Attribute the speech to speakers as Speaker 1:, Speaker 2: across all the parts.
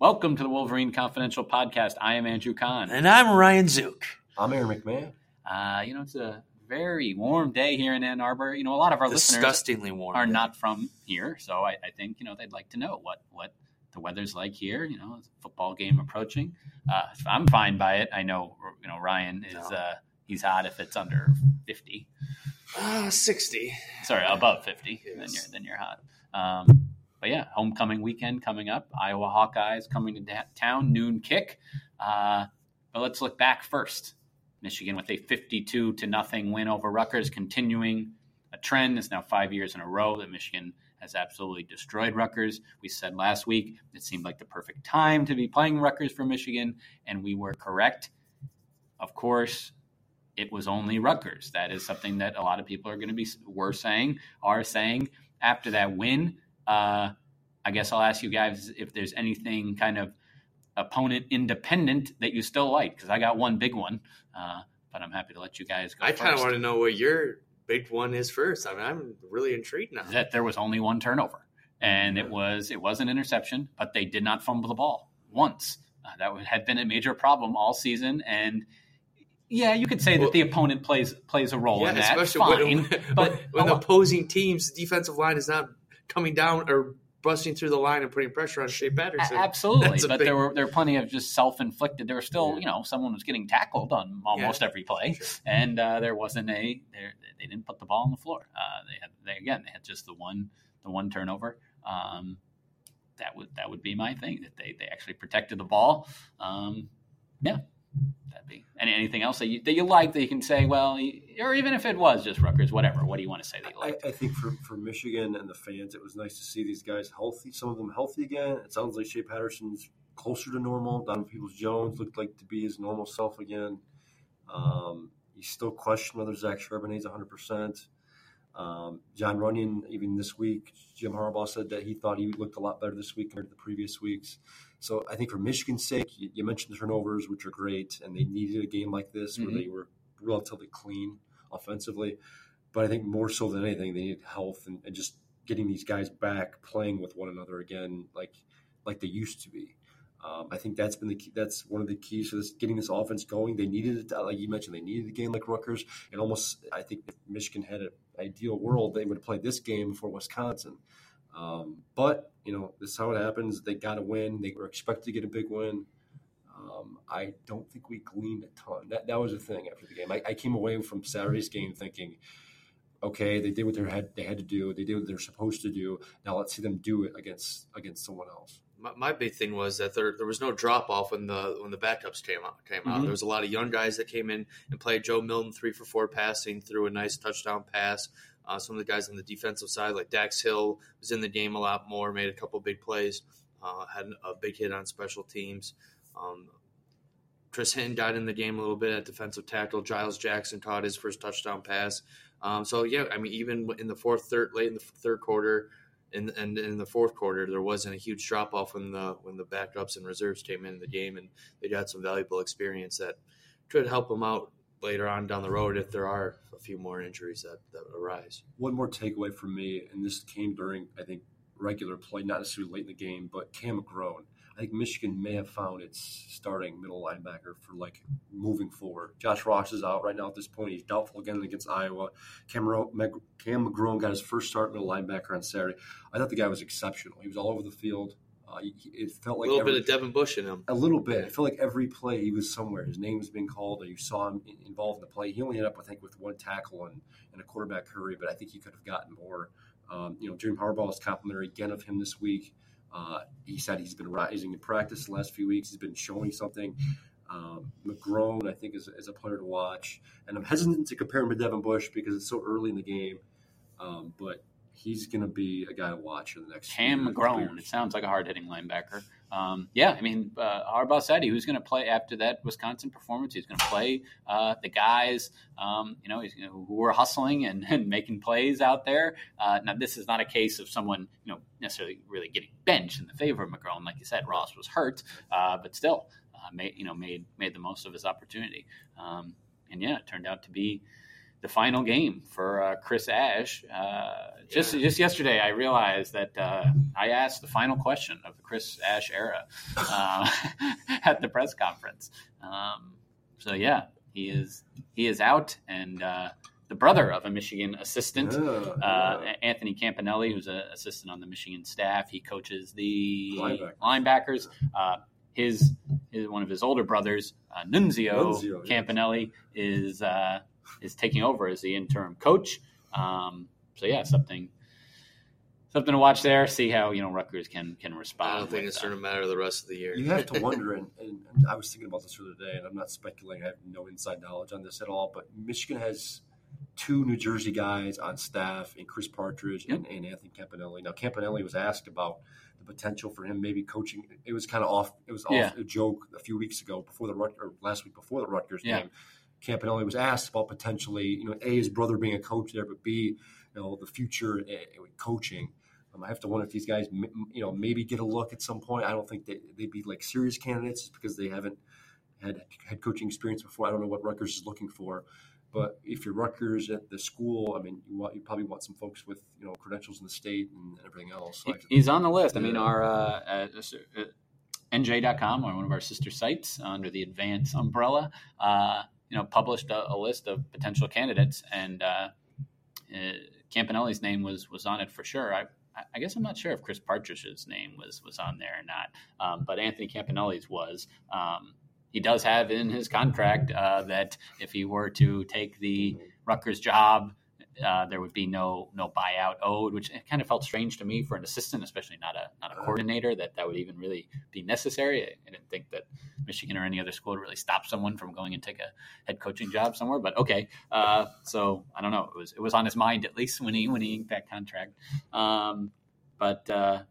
Speaker 1: Welcome to the Wolverine Confidential Podcast. I am Andrew Kahn.
Speaker 2: And I'm Ryan Zuke.
Speaker 3: I'm Aaron McMann.
Speaker 1: Uh, you know, it's a very warm day here in Ann Arbor. You know, a lot of our
Speaker 2: Disgustingly
Speaker 1: listeners
Speaker 2: warm.
Speaker 1: are
Speaker 2: day.
Speaker 1: not from here, so I, I think you know they'd like to know what what the weather's like here. You know, it's a football game approaching. Uh, I'm fine by it. I know you know Ryan is
Speaker 2: No.
Speaker 1: uh, he's hot if it's under fifty.
Speaker 2: Ah, 60.
Speaker 1: Sorry, above fifty, then you're then you're hot. Um, but yeah, homecoming weekend coming up. Iowa Hawkeyes coming to da- town, noon kick. Uh, but let's look back first. Michigan with a 52 to nothing win over Rutgers, continuing a trend. It's now five years in a row that Michigan has absolutely destroyed Rutgers. We said last week it seemed like the perfect time to be playing Rutgers for Michigan, and we were correct. Of course, it was only Rutgers. That is something that a lot of people are going to be were saying, are saying after that win. Uh, I guess I'll ask you guys if there's anything kind of opponent independent that you still like because I got one big one, uh, but I'm happy to let you guys go.
Speaker 2: I kind of want to know what your big one is first. I mean, I'm really intrigued now.
Speaker 1: that there was only one turnover, and it was it was an interception, but they did not fumble the ball once. Uh, that would- had been a major problem all season, and yeah, you could say
Speaker 2: Well-
Speaker 1: that the opponent plays plays a role
Speaker 2: yeah,
Speaker 1: in that.
Speaker 2: especially
Speaker 1: Fine,
Speaker 2: when,
Speaker 1: but
Speaker 2: when, opposing team's defensive line is not coming down or busting through the line and putting pressure on Shea Patterson.
Speaker 1: Absolutely, but
Speaker 2: big-
Speaker 1: there were there were plenty of just self inflicted. There were still,
Speaker 2: Yeah.
Speaker 1: you know, someone was getting tackled on almost every play,
Speaker 2: Sure.
Speaker 1: and uh, there wasn't a there, they didn't put the ball on the floor. Uh, they had they again they had just the one the one turnover. Um, that would that would be my thing that they they actually protected the ball. Um, yeah, that'd be any anything else that you that you like that you can say well, or even if it was just Rutgers, whatever. What do you want to say that you
Speaker 3: I,
Speaker 1: like?
Speaker 3: I think for, for Michigan and the fans, it was nice to see these guys healthy. Some of them healthy again. It sounds like Shea Patterson's closer to normal. Donovan Peoples Jones looked like to be his normal self again. Um, you still question whether Zach Charbonnet's 100%. Um, Jon Runyan, even this week, Jim Harbaugh said that he thought he looked a lot better this week compared to the previous weeks. So I think for Michigan's sake, you, you mentioned the turnovers, which are great, and they needed a game like this
Speaker 1: Mhm.
Speaker 3: where they were relatively clean offensively. But I think more so than anything, they need health and, and just getting these guys back playing with one another again, like like they used to be. Um, I think that's been the key, that's one of the keys to this getting this offense going. They needed it, like you mentioned, they needed a game like Rutgers, and almost I think if Michigan had an ideal world, they would have played this game before Wisconsin. Um, but you know, this is how it happens. They got to win. They were expected to get a big win. Um, I don't think we gleaned a ton. That that was the thing after the game. I, I came away from Saturday's game thinking, okay, they did what they had they had to do. They did what they're supposed to do. Now let's see them do it against against someone else.
Speaker 2: my, my big thing was that there there was no drop off when the when the backups came out came out.
Speaker 1: Mhm.
Speaker 2: There was a lot of young guys that came in and played. Joe Milton three for four passing threw a nice touchdown pass. Uh, some of the guys on the defensive side, like Dax Hill, was in the game a lot more, made a couple big plays, uh, had a big hit on special teams. Um, Chris Hinton got in the game a little bit at defensive tackle. Giles Jackson caught his first touchdown pass. Um, so yeah, I mean, even in the fourth, third, late in the third quarter, and and in the fourth quarter, there wasn't a huge drop off when the when the backups and reserves came in the game, and they got some valuable experience that could help them out later on down the road if there are a few more injuries that, that arise.
Speaker 3: One more takeaway from me, and this came during I think regular play, not necessarily late in the game, but Cam McGrone. I think Michigan may have found its starting middle linebacker for like moving forward. Josh Ross is out right now at this point. He's doubtful again against Iowa. Cam, Cam McGrone got his first start middle linebacker on Saturday. I thought the guy was exceptional. He was all over the field. Uh, it felt like A
Speaker 2: little
Speaker 3: every-
Speaker 2: bit of Devin Bush in him.
Speaker 3: a little bit. I felt like every play he was somewhere. His name was being called, or you saw him involved in the play. He only ended up, I think, with one tackle and, and a quarterback hurry, but I think he could have gotten more. Um, you know, Jim Harbaugh is complimentary again of him this week. Uh, he said he's been rising in practice the last few weeks. He's been showing something. Um, McGrone, I think, is, is a player to watch. And I'm hesitant to compare him to Devin Bush because it's so early in the game. Um, but he's going to be a guy to watch in the next
Speaker 1: Cam McGrone. It sounds like a hard hitting linebacker. Um, yeah, I mean, uh, Harbaugh said he was going to play after that Wisconsin performance. He's going to play uh, the guys, um, you know, he's, you know, who were hustling and, and making plays out there. Uh, now, this is not a case of someone, you know, necessarily really getting benched in the favor of McGrone. Like you said, Ross was hurt, uh, but still, uh, made you know made made the most of his opportunity. Um, and yeah, it turned out to be the final game for uh, Chris Ash. Uh, just
Speaker 2: Yeah.
Speaker 1: just yesterday, I realized that uh, I asked the final question of the Chris Ash era uh, at the press conference. Um, so yeah, he is he is out, and uh, the brother of a Michigan assistant.
Speaker 3: Yeah,
Speaker 1: Uh,
Speaker 3: yeah.
Speaker 1: Anthony Campanelli, who's an assistant on the Michigan staff, he coaches the
Speaker 3: Linebackers.
Speaker 1: linebackers. Uh, his, his one of his older brothers, uh, Nunzio,
Speaker 3: Nunzio, yes.
Speaker 1: Campanelli, is uh, is taking over as the interim coach. Um, so yeah, something something to watch there. See how you know Rutgers can can respond.
Speaker 2: I don't think it's
Speaker 1: uh,
Speaker 2: going to matter the rest of the year.
Speaker 3: You have to wonder, and, and, and I was thinking about this the other day, and I'm not speculating. I have no inside knowledge on this at all. But Michigan has two New Jersey guys on staff, and Chris Partridge and, and Anthony Campanelli. Now, Campanelli was asked about the potential for him maybe coaching. It was kind of off. It was off
Speaker 1: Yeah.
Speaker 3: a joke a few weeks ago before the Rut- or last week before the Rutgers
Speaker 1: Yeah.
Speaker 3: game. Campanelli was asked about potentially, you know, a his brother being a coach there, but b you know the future uh, with coaching. Um, I have to wonder if these guys, you know, maybe get a look at some point. I don't think they, they'd be like serious candidates just because they haven't had head coaching experience before. I don't know what Rutgers is looking for, but if you're Rutgers at the school, I mean, you want you probably want some folks with you know credentials in the state and everything else. So
Speaker 1: He's on the list. I mean, our uh, uh, uh, NJ.com, or one of our sister sites under the Advance umbrella, uh, you know, published a, a list of potential candidates, and uh, uh, Campanelli's name was was on it for sure. I, I guess I'm not sure if Chris Partridge's name was was on there or not, um, but Anthony Campanelli's was. Um, he does have in his contract uh, that if he were to take the Rutgers job, uh, there would be no no buyout owed, which kind of felt strange to me for an assistant, especially not a not a coordinator, that that would even really be necessary. I, I didn't think that Michigan or any other school would really stop someone from going and take a head coaching job somewhere. But okay, uh, so I don't know. It was it was on his mind at least when he when he inked that contract. Um, but uh,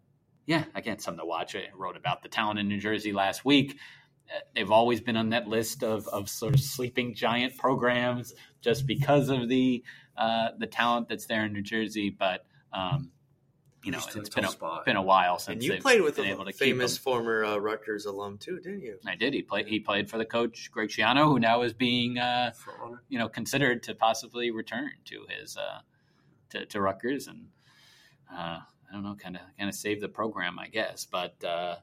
Speaker 1: yeah, again, something to watch. I wrote about the talent in New Jersey last week. Uh, They've always been on that list of, of sort of sleeping giant programs just because of the uh, the talent that's there in New Jersey. But um, you know,
Speaker 3: Just a
Speaker 1: it's
Speaker 3: tough
Speaker 1: been a,
Speaker 3: spot.
Speaker 1: been a while since
Speaker 2: and you played with
Speaker 1: been
Speaker 2: a famous former uh, Rutgers alum too, didn't you?
Speaker 1: I did. He played. He played for the coach Greg Schiano, who now is being uh, you know considered to possibly return to his uh, to, to Rutgers and uh, I don't know, kind of kind of save the program, I guess. But uh,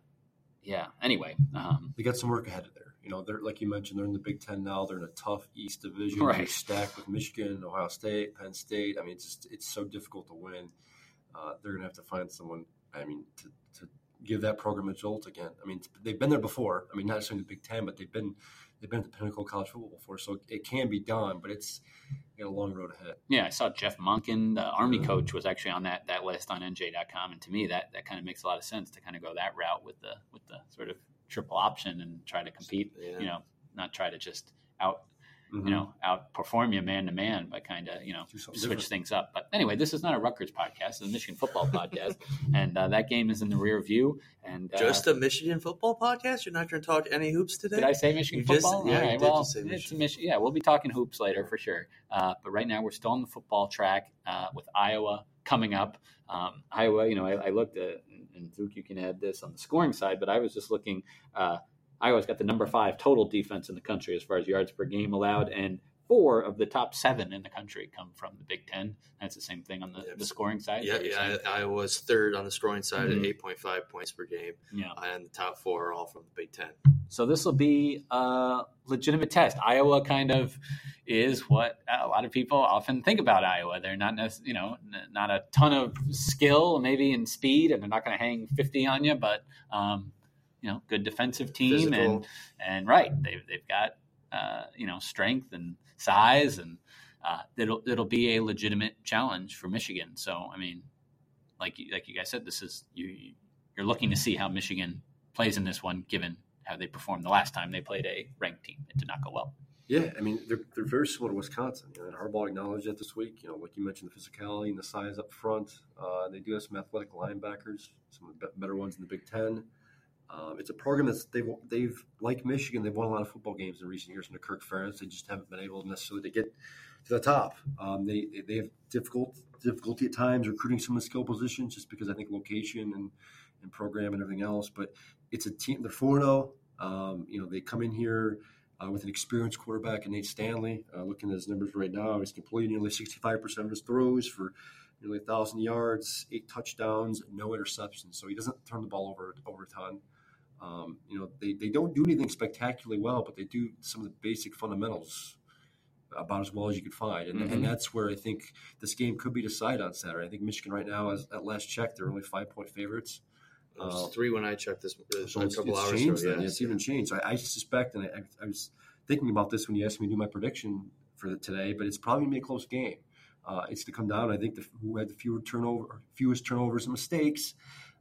Speaker 1: yeah. Anyway, um,
Speaker 3: They got some work ahead of there. You know, they're like you mentioned, they're in the Big Ten now. They're in a tough East Division. They're
Speaker 1: Right.
Speaker 3: stacked with Michigan, Ohio State, Penn State. I mean, it's just it's so difficult to win. Uh, they're going to have to find someone. I mean, to, to give that program a jolt again. I mean, they've been there before. I mean, not just in the Big Ten, but they've been they've been at the pinnacle of college football before. So it can be done, but it's got a long road ahead.
Speaker 1: yeah, I saw Jeff Monken, the Army
Speaker 3: Yeah.
Speaker 1: coach, was actually on that that list on NJ.com, and to me, that that kind of makes a lot of sense to kind of go that route with the with the sort of triple option and try to compete.
Speaker 2: Yeah.
Speaker 1: You know, not try to just out
Speaker 3: Mhm.
Speaker 1: you know outperform you man to man, but kind of you know switch
Speaker 3: different.
Speaker 1: things up. But anyway, this is not a Rutgers podcast; it's a Michigan football podcast, and uh, that game is in the rear view. And uh,
Speaker 2: Just a Michigan football podcast. You're not going to talk any hoops today.
Speaker 1: Did I say Michigan
Speaker 2: You just-
Speaker 1: football?
Speaker 2: yeah,
Speaker 1: right, well, it's
Speaker 2: Michigan.
Speaker 1: Mich- yeah, we'll be talking hoops later for sure. Uh, but right now, we're still on the football track uh, with Iowa coming up. Um, Iowa, you know, I, I looked at, and Duke, you can add this on the scoring side, but I was just looking. Uh, Iowa's got the number five total defense in the country as far as yards per game allowed, and four of the top seven in the country come from the Big Ten. That's the same thing on the, the scoring side.
Speaker 2: Yeah, yeah. I, I was third on the scoring side
Speaker 1: Mhm.
Speaker 2: at 8.5 points per game,
Speaker 1: yeah.
Speaker 2: and the top four are all from the Big Ten.
Speaker 1: So this will be a legitimate test. Iowa kind of is what a lot of people often think about Iowa. They're not, you know, not a ton of skill, maybe in speed, and they're not going to hang fifty on you. But um, you know, good defensive team,
Speaker 2: Physical.
Speaker 1: and and right, they've they've got uh, you know strength and size, and uh, it'll it'll be a legitimate challenge for Michigan. So I mean, like you- like you guys said, this is you you're looking to see how Michigan plays in this one, given how they performed the last time they played a ranked team. It did not go well.
Speaker 3: Yeah, I mean they're, they're very similar to Wisconsin. You know, and Harbaugh acknowledged that this week. You know, like you mentioned, the physicality and the size up front. Uh, they do have some athletic linebackers, some of the better ones in the Big Ten. Um, it's a program that's they've they've like Michigan. They've won a lot of football games in recent years under Kirk Ferentz. They just haven't been able necessarily to get to the top. Um, they they have difficult difficulty at times recruiting some of the skill positions just because I think location and and program and everything else. But it's a team. They're four zero. Um, you know, they come in here uh, with an experienced quarterback in Nate Stanley. Uh, looking at his numbers right now, he's completed nearly 65% of his throws for nearly 1,000 yards, eight touchdowns, no interceptions. So he doesn't turn the ball over, over a ton. Um, you know, they, they don't do anything spectacularly well, but they do some of the basic fundamentals about as well as you could find. And,
Speaker 1: Mhm.
Speaker 3: and that's where I think this game could be decided on Saturday. I think Michigan right now, as, at last check, they're only five point favorites.
Speaker 2: It was
Speaker 3: Uh,
Speaker 2: three when I checked this uh,
Speaker 3: So
Speaker 2: a
Speaker 3: it's,
Speaker 2: couple hours
Speaker 3: changed
Speaker 2: ago.
Speaker 3: then.
Speaker 2: yeah.
Speaker 3: It's even changed. I, I suspect, and I, I was thinking about this when you asked me to do my prediction for the, today, but it's probably going to be a close game. Uh, it's to come down. I think the, who had the fewer turnover, fewest turnovers and mistakes,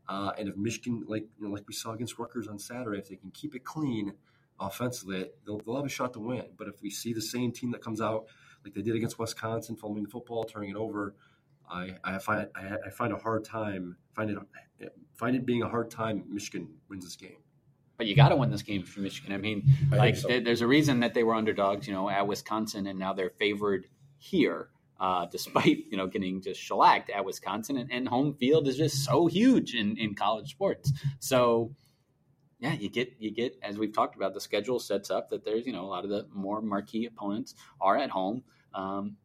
Speaker 3: uh, and if Michigan, like you know, like we saw against Rutgers on Saturday, if they can keep it clean offensively, they'll, they'll have a shot to win. But if we see the same team that comes out like they did against Wisconsin, fumbling the football, turning it over, I, I find I, I find a hard time find it find it being a hard time. Michigan wins this game.
Speaker 1: But you got to win this game for Michigan. I mean,
Speaker 3: I
Speaker 1: like
Speaker 3: so.
Speaker 1: there- there's a reason that they were underdogs, you know, at Wisconsin, and now they're favored here, uh, despite you know getting just shellacked at Wisconsin. And, and home field is just so huge in, in college sports. So yeah, you get you get as we've talked about, the schedule sets up that there's you know a lot of the more marquee opponents are at home, um,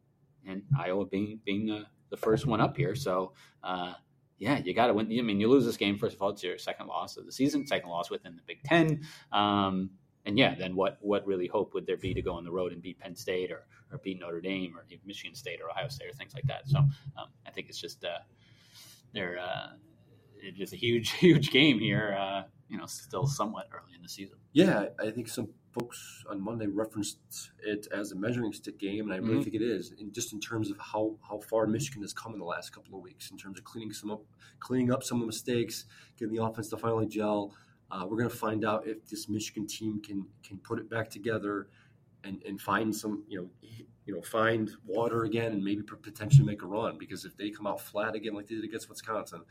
Speaker 1: and Iowa being being the, the first one up here. So. Uh, yeah, you got to win. I mean, you lose this game. First of all, it's your second loss of the season, second loss within the Big Ten. Um, and yeah, then what? What really hope would there be to go on the road and beat Penn State or, or beat Notre Dame or Michigan State or Ohio State or things like that? So um, I think it's just uh, they're uh, it's just a huge, huge game here. Uh, you know, still somewhat early in the season.
Speaker 3: Yeah, I think some folks on Monday referenced it as a measuring stick game, and I really
Speaker 1: Mhm.
Speaker 3: think it is. And just in terms of how, how far Michigan has come in the last couple of weeks, in terms of cleaning some up, cleaning up some of the mistakes, getting the offense to finally gel. Uh, we're going to find out if this Michigan team can can put it back together and, and find some you know you know find water again and maybe potentially make a run. Because if they come out flat again like they did against Wisconsin,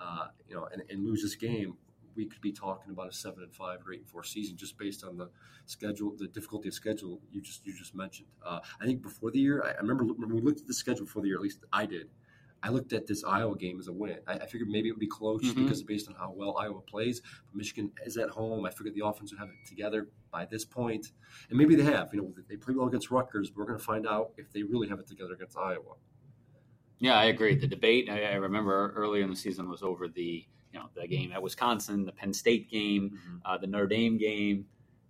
Speaker 3: uh, you know, and, and lose this game, we could be talking about a seven and five or eight and four season just based on the schedule, the difficulty of schedule you just you just mentioned. Uh, I think before the year, I, I remember when we looked at the schedule before the year, at least I did. I looked at this Iowa game as a win. I, I figured maybe it would be close
Speaker 1: Mhm.
Speaker 3: because based on how well Iowa plays. But Michigan is at home. I figured the offense would have it together by this point, and maybe they have. You know, they play well against Rutgers. But we're going to find out if they really have it together against Iowa.
Speaker 1: Yeah, I agree. The debate I, I remember earlier in the season was over the you know the game at Wisconsin, the Penn State game, uh, the Notre Dame game,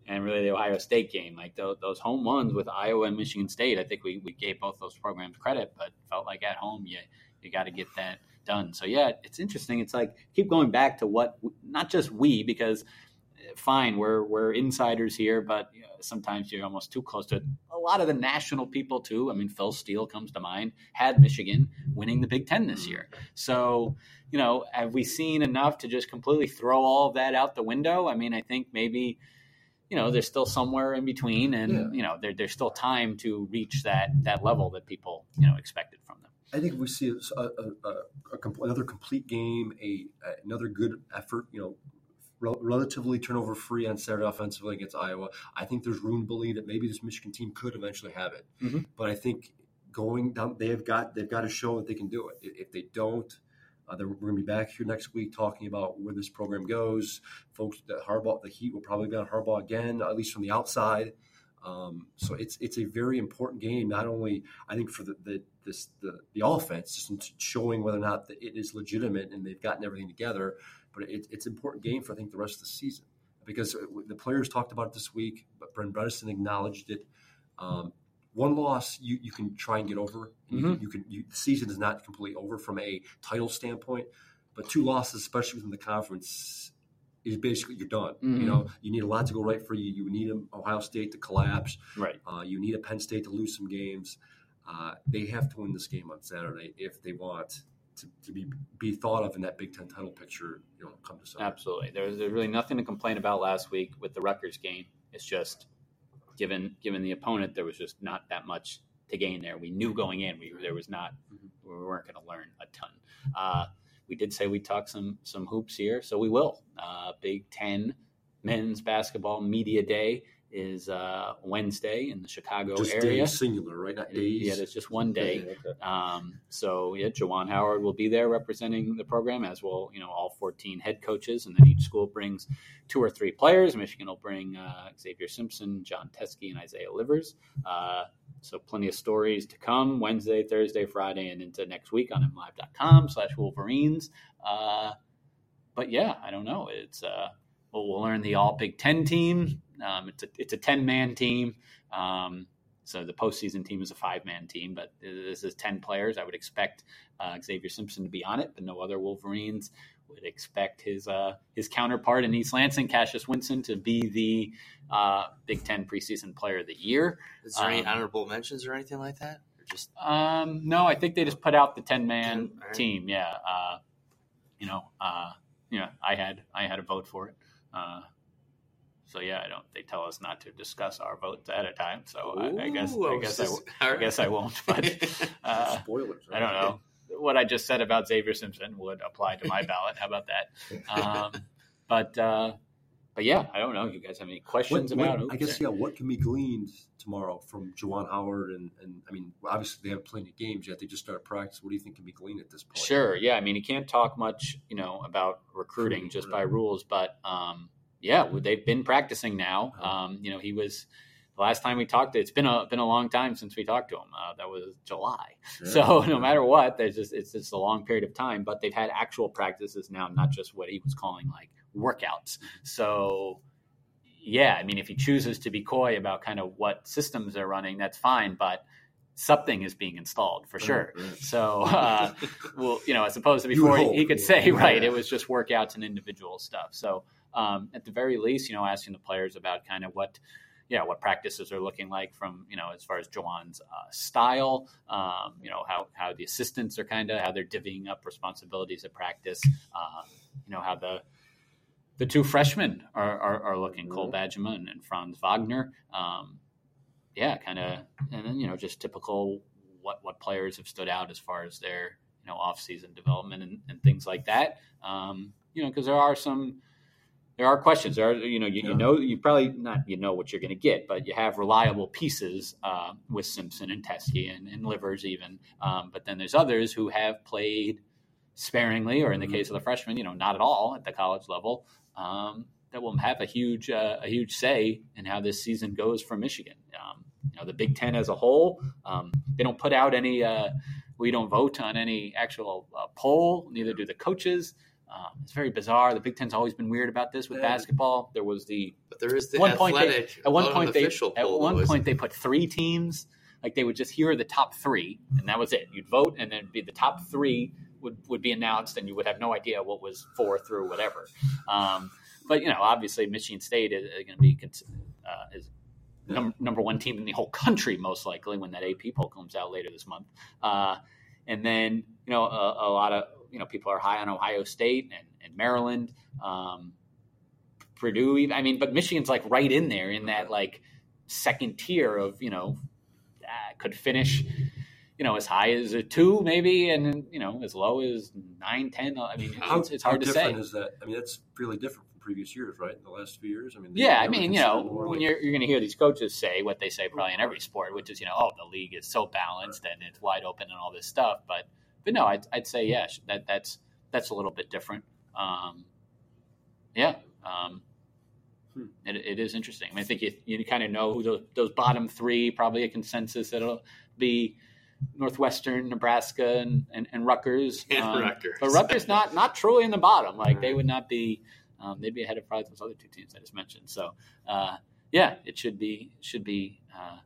Speaker 1: and really the Ohio State game. Like those, those home ones with Iowa and Michigan State, I think we, we gave both those programs credit, but felt like at home you you got to get that done. So yeah, it's interesting. It's like keep going back to what not just we because fine we're we're insiders here, but you know, sometimes you're almost too close to it. A lot of the national people too. I mean, Phil Steele comes to mind. Had Michigan winning the Big Ten this mm. year, so you know, have we seen enough to just completely throw all of that out the window? I mean, I think maybe, you know, there's still somewhere in between, and
Speaker 3: Yeah.
Speaker 1: you know, there, there's still time to reach that that level that people you know expected from them.
Speaker 3: I think if we see a, a, a, another complete game, a another good effort, you know, rel- relatively turnover free on Saturday offensively against Iowa. I think there's room to believe that maybe this Michigan team could eventually have it.
Speaker 1: Mhm.
Speaker 3: But I think going down, they have got they've got to show that they can do it. If they don't. Uh, we're going to be back here next week talking about where this program goes. Folks, that Harbaugh, the Heat will probably be on Harbaugh again, at least from the outside. Um, so it's it's a very important game, not only I think for the the this the, the offense, just showing whether or not that it is legitimate and they've gotten everything together, but it, it's an important game for I think the rest of the season because the players talked about it this week, but Brent Bredeson acknowledged it. Um, one loss you, you can try and get over. And you, can, you can you, the season is not completely over from a title standpoint, but two losses, especially within the conference, is basically you're done.
Speaker 1: Mhm.
Speaker 3: You know, you need a lot to go right for you. You need Ohio State to collapse.
Speaker 1: Right.
Speaker 3: Uh, you need a Penn State to lose some games. Uh, they have to win this game on Saturday if they want to, to be be thought of in that Big Ten title picture. You know, come to Sunday.
Speaker 1: Absolutely. There's, there's really nothing to complain about last week with the Rutgers game. It's just given given the opponent, there was just not that much to gain there. We knew going in, we there was not
Speaker 3: Mhm.
Speaker 1: we weren't going to learn a ton. Uh, we did say we talk some some hoops here, so we will. Uh, Big Ten men's basketball media day is uh, Wednesday in the Chicago
Speaker 3: Just
Speaker 1: area.
Speaker 3: days, singular, right? Not days.
Speaker 1: Yeah, it's just one day.
Speaker 3: Okay.
Speaker 1: Um, so yeah, Juwan Howard will be there representing the program, as will you know all 14 head coaches, and then each school brings two or three players. Michigan will bring uh, Xavier Simpson, Jon Teske, and Isaiah Livers. Uh, so plenty of stories to come Wednesday, Thursday, Friday, and into next week on mlive.com slash Wolverines. Uh, but yeah, I don't know. It's uh, we'll, we'll learn the All Big Ten team. Um, it's a it's a 10 man team. Um, so the postseason team is a five man team, but this is 10 players. I would expect uh, Xavier Simpson to be on it, but no other Wolverines. Would expect his uh, his counterpart in East Lansing, Cassius Winston, to be the uh, Big Ten preseason player of the year.
Speaker 2: Is there any
Speaker 1: Um,
Speaker 2: honorable mentions or anything like that? Or just
Speaker 1: Um, no, I think they just put out the 10 man
Speaker 2: right.
Speaker 1: team. Yeah. Uh, you know, uh, you know, I had, I had a vote for it. Uh, so yeah, I don't, they tell us not to discuss our votes ahead of time. So I, I guess,
Speaker 2: Ooh,
Speaker 1: I guess I, I guess. I won't, but, uh,
Speaker 3: Spoilers.
Speaker 1: I don't know. What I just said about Xavier Simpson would apply to my ballot. How about that? Um, but, uh, but yeah, I don't know. You guys have any questions
Speaker 3: what-
Speaker 1: about?
Speaker 3: I guess yeah. What can be gleaned tomorrow from Juwan Howard and and I mean obviously they haven't played any games yet. They just started practice. What do you think can be gleaned at this point?
Speaker 1: Sure. Yeah. I mean, he can't talk much, you know, about recruiting just
Speaker 3: right.
Speaker 1: by rules, but um, yeah, they've been practicing now.
Speaker 3: Uh-huh.
Speaker 1: Um, you know, he was the last time we talked. It's been a been a long time since we talked to him. Uh, that was July.
Speaker 3: Sure.
Speaker 1: So no matter what, there's just it's just a long period of time. But they've had actual practices now, not just what he was calling like workouts. So yeah, I mean, if he chooses to be coy about kind of what systems they're running, that's fine. But something is being installed for sure.
Speaker 3: Right, right.
Speaker 1: So, uh, well, you know, as opposed to before, he, he could
Speaker 3: yeah.
Speaker 1: say, right, it was just workouts and individual stuff. So, um, at the very least, you know, asking the players about kind of what, yeah, what practices are looking like from, you know, as far as Juwan's uh, style, um, you know, how, how the assistants are kind of, how they're divvying up responsibilities at practice, uh, you know, how the, the two freshmen are, are, are looking, Cole Bajema and, and Franz Wagner. Um, yeah, kind of, and then you know, just typical what what players have stood out as far as their you know off season development and, and things like that. Um, you know, because there are some there are questions. There are you know you,
Speaker 3: Yeah.
Speaker 1: you know you probably not you know what you're going to get, but you have reliable pieces uh, with Simpson and Teske and, and Livers even. Um, but then there's others who have played sparingly, or in the
Speaker 3: Mhm.
Speaker 1: case of the freshmen, you know, not at all at the college level. Um, that will have a huge uh, a huge say in how this season goes for Michigan. Um, you know, the Big Ten as a whole, um, they don't put out any. Uh, we don't vote on any actual uh, poll. Neither do the coaches. Um, it's very bizarre. The Big Ten's always been weird about this with
Speaker 2: Yeah.
Speaker 1: basketball. There was the
Speaker 2: But there is the
Speaker 1: One point they-
Speaker 2: athletic.
Speaker 1: at one point they at one point they put three teams. Like they would just hear the top three, and that was it. You'd vote, and then it'd be the top three would, would be announced, and you would have no idea what was four through whatever. Um, but you know, obviously, Michigan State is, going to be uh, is num- number one team in the whole country, most likely, when that AP poll comes out later this month. Uh, and then you know, a, a lot of you know people are high on Ohio State and, and Maryland. Um, Purdue, even- I mean, but Michigan's like right in there in that like second tier of you know uh, could finish you know as high as a two maybe and you know as low as nine ten. I mean,
Speaker 3: How,
Speaker 1: it's, it's hard to say.
Speaker 3: is that? I mean, that's really different from previous years, right? In the last few years, I mean,
Speaker 1: Yeah, I mean, you know, when
Speaker 3: like-
Speaker 1: you're you're going to hear these coaches say what they say probably in every sport, which is you know, oh, the league is so balanced and it's wide open and all this stuff. But but no, I'd, I'd say yeah, that that's that's a little bit different. Um, yeah, um,
Speaker 3: Hmm.
Speaker 1: it, it is interesting. I, mean, I think you you kind of know who those, those bottom three probably a consensus that'll be Northwestern, Nebraska, and and, and Rutgers.
Speaker 2: And
Speaker 1: Um,
Speaker 2: Rutgers.
Speaker 1: but Rutgers not not truly in the bottom. Like they would not be. Um, they'd be ahead of probably those other two teams I just mentioned. So uh, yeah, it should be should be uh,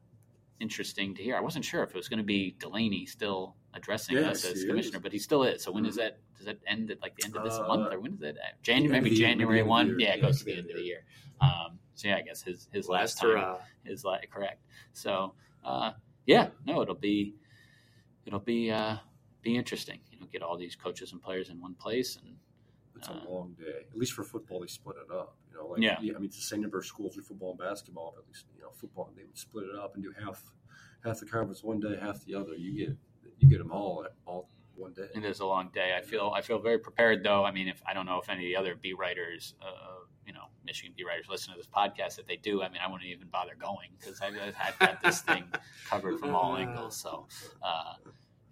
Speaker 1: interesting to hear. I wasn't sure if it was going to be Delany still addressing
Speaker 3: Yes,
Speaker 1: us as commissioner,
Speaker 3: is.
Speaker 1: but he still is. So when is
Speaker 3: Mhm.
Speaker 1: that? Does that end at like the end of this
Speaker 3: Uh,
Speaker 1: month, or when is it?
Speaker 3: the
Speaker 1: January, maybe
Speaker 3: the year, maybe
Speaker 1: January
Speaker 3: the end of the
Speaker 1: one. Yeah, it
Speaker 3: Yeah,
Speaker 1: goes to
Speaker 3: the
Speaker 1: the
Speaker 3: end
Speaker 1: end
Speaker 3: of
Speaker 1: of
Speaker 3: the
Speaker 1: the year. Um, so yeah, I guess his his last
Speaker 2: Last
Speaker 1: time
Speaker 2: hurrah.
Speaker 1: is like correct. So uh, yeah, no, it'll be it'll be uh, be interesting. You know, get all these coaches and players in one place, and
Speaker 3: It's
Speaker 1: Uh,
Speaker 3: a long day. At least for football, they split it up. You know, like
Speaker 1: Yeah.
Speaker 3: I mean, it's the same number of schools in football and basketball, but at least you know, football they would split it up and do half half the conference one day, half the other. You get you get them all all one day.
Speaker 1: it is a long day. I feel I feel very prepared though. I mean, if I don't know if any of the other beat writers, uh, you know, Michigan beat writers listen to this podcast, if they do, I mean, I wouldn't even bother going because I've, I've got this thing covered from all angles. So, uh,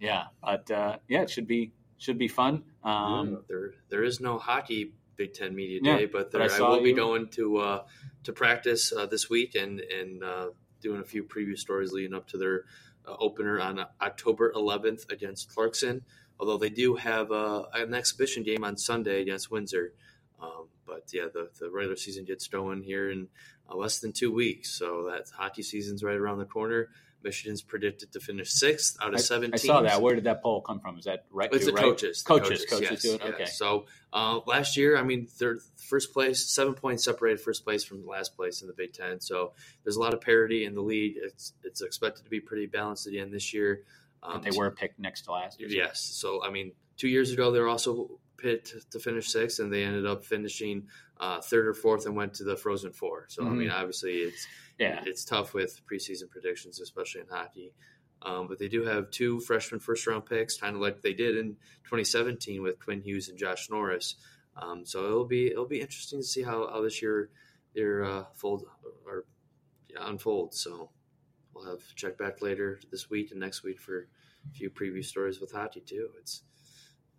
Speaker 1: yeah, but uh, yeah, it should be should be fun. Um,
Speaker 2: there there is no hockey Big Ten Media Day, but
Speaker 1: but
Speaker 2: there,
Speaker 1: I
Speaker 2: I,
Speaker 1: saw
Speaker 2: will be going to uh, to practice uh, this week and and uh, doing a few preview stories leading up to their uh, opener on October 11th against Clarkson. Although they do have uh, an exhibition game on Sunday against Windsor, um, but yeah, the, the regular season gets going here in uh, less than two weeks, so that hockey season's right around the corner. Michigan's predicted to finish sixth out of
Speaker 1: I,
Speaker 2: seven.
Speaker 1: I saw that. Where did that poll come from? Is that right?
Speaker 2: It's the
Speaker 1: right?
Speaker 2: coaches. The
Speaker 1: Coaches, coaches
Speaker 2: yes,
Speaker 1: do it?
Speaker 2: yes.
Speaker 1: Okay.
Speaker 2: So uh, last year, I mean, they're first place, seven points separated first place from last place in the Big Ten. So there's a lot of parity in the league. It's it's expected to be pretty balanced again this year. Um,
Speaker 1: But they were picked next to last. year.
Speaker 2: Yes. So I mean, two years ago they were also picked to finish sixth, and they ended up finishing uh, third or fourth and went to the Frozen Four. So I mean, obviously it's
Speaker 1: Yeah.
Speaker 2: it's tough with preseason predictions, especially in hockey. Um, but they do have two freshman first round picks, kind of like they did in 2017 with Quinn Hughes and Josh Norris. Um, so it'll be it'll be interesting to see how, how this year their uh, fold or yeah, unfolds. So we'll have check back later this week and next week for a few preview stories with hockey too. It's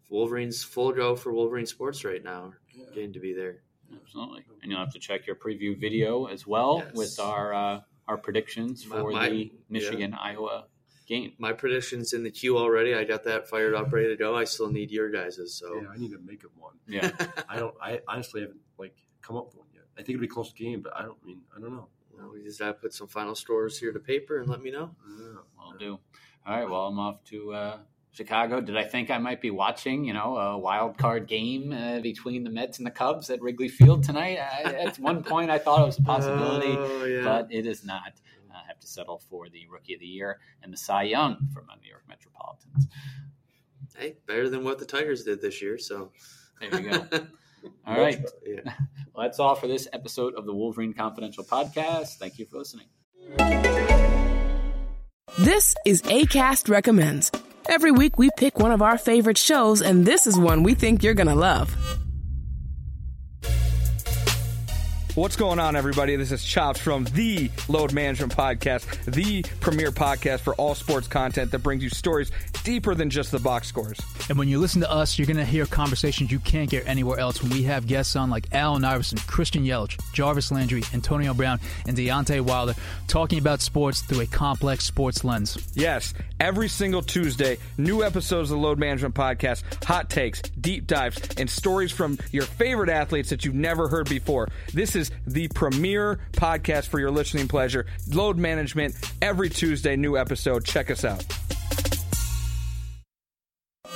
Speaker 2: Wolverines full go for Wolverine sports right now, getting to be there.
Speaker 1: Absolutely. And you'll have to check your preview video as well
Speaker 2: Yes.
Speaker 1: with our uh, our predictions
Speaker 2: My-
Speaker 1: for
Speaker 2: my-
Speaker 1: the Michigan Iowa game.
Speaker 2: My predictions in the queue already. I got that fired up, ready to go. I still need your guys's. So
Speaker 3: Yeah, I need to make up one.
Speaker 1: Yeah.
Speaker 3: I don't. I honestly haven't like come up with one yet. I think it'll be a close game, but I don't mean. I don't know.
Speaker 2: Well, we just got to put some final scores here to paper and let me know.
Speaker 3: Yeah.
Speaker 1: Will do. All right. Well, I'm off to uh, Chicago. Did I think I might be watching, you know, a wild card game uh, between the Mets and the Cubs at Wrigley Field tonight? I, at one point, I thought it was a possibility,
Speaker 2: Oh, yeah.
Speaker 1: but it is not. I have to settle for the Rookie of the Year and the Cy Young from the New York Metropolitans.
Speaker 2: hey, better than what the Tigers did this year. So
Speaker 1: There you go. All
Speaker 3: Much
Speaker 1: right.
Speaker 2: yeah.
Speaker 1: Well, that's all for this episode of the Wolverine Confidential podcast. Thank you for listening.
Speaker 4: This is ACAST Recommends. Every week we pick one of our favorite shows, and this is one we think you're gonna love.
Speaker 5: What's going on, everybody? This is Chops from the Load Management Podcast, the premier podcast for all sports content that brings you stories deeper than just the box scores.
Speaker 6: And when you listen to us, you're going to hear conversations you can't get anywhere else when we have guests on like Allen Iverson, Christian Yelich, Jarvis Landry, Antonio Brown, and Deontay Wilder talking about sports through a complex sports lens.
Speaker 5: Yes, every single Tuesday, new episodes of the Load Management Podcast, hot takes, deep dives, and stories from your favorite athletes that you've never heard before. This the premier podcast for your listening pleasure. Load Management, every Tuesday, new episode. Check us out.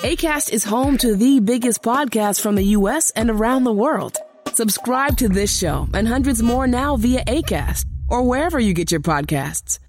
Speaker 4: ACAST is home to the biggest podcasts from the U.S. and around the world. Subscribe to this show and hundreds more now via ACAST or wherever you get your podcasts.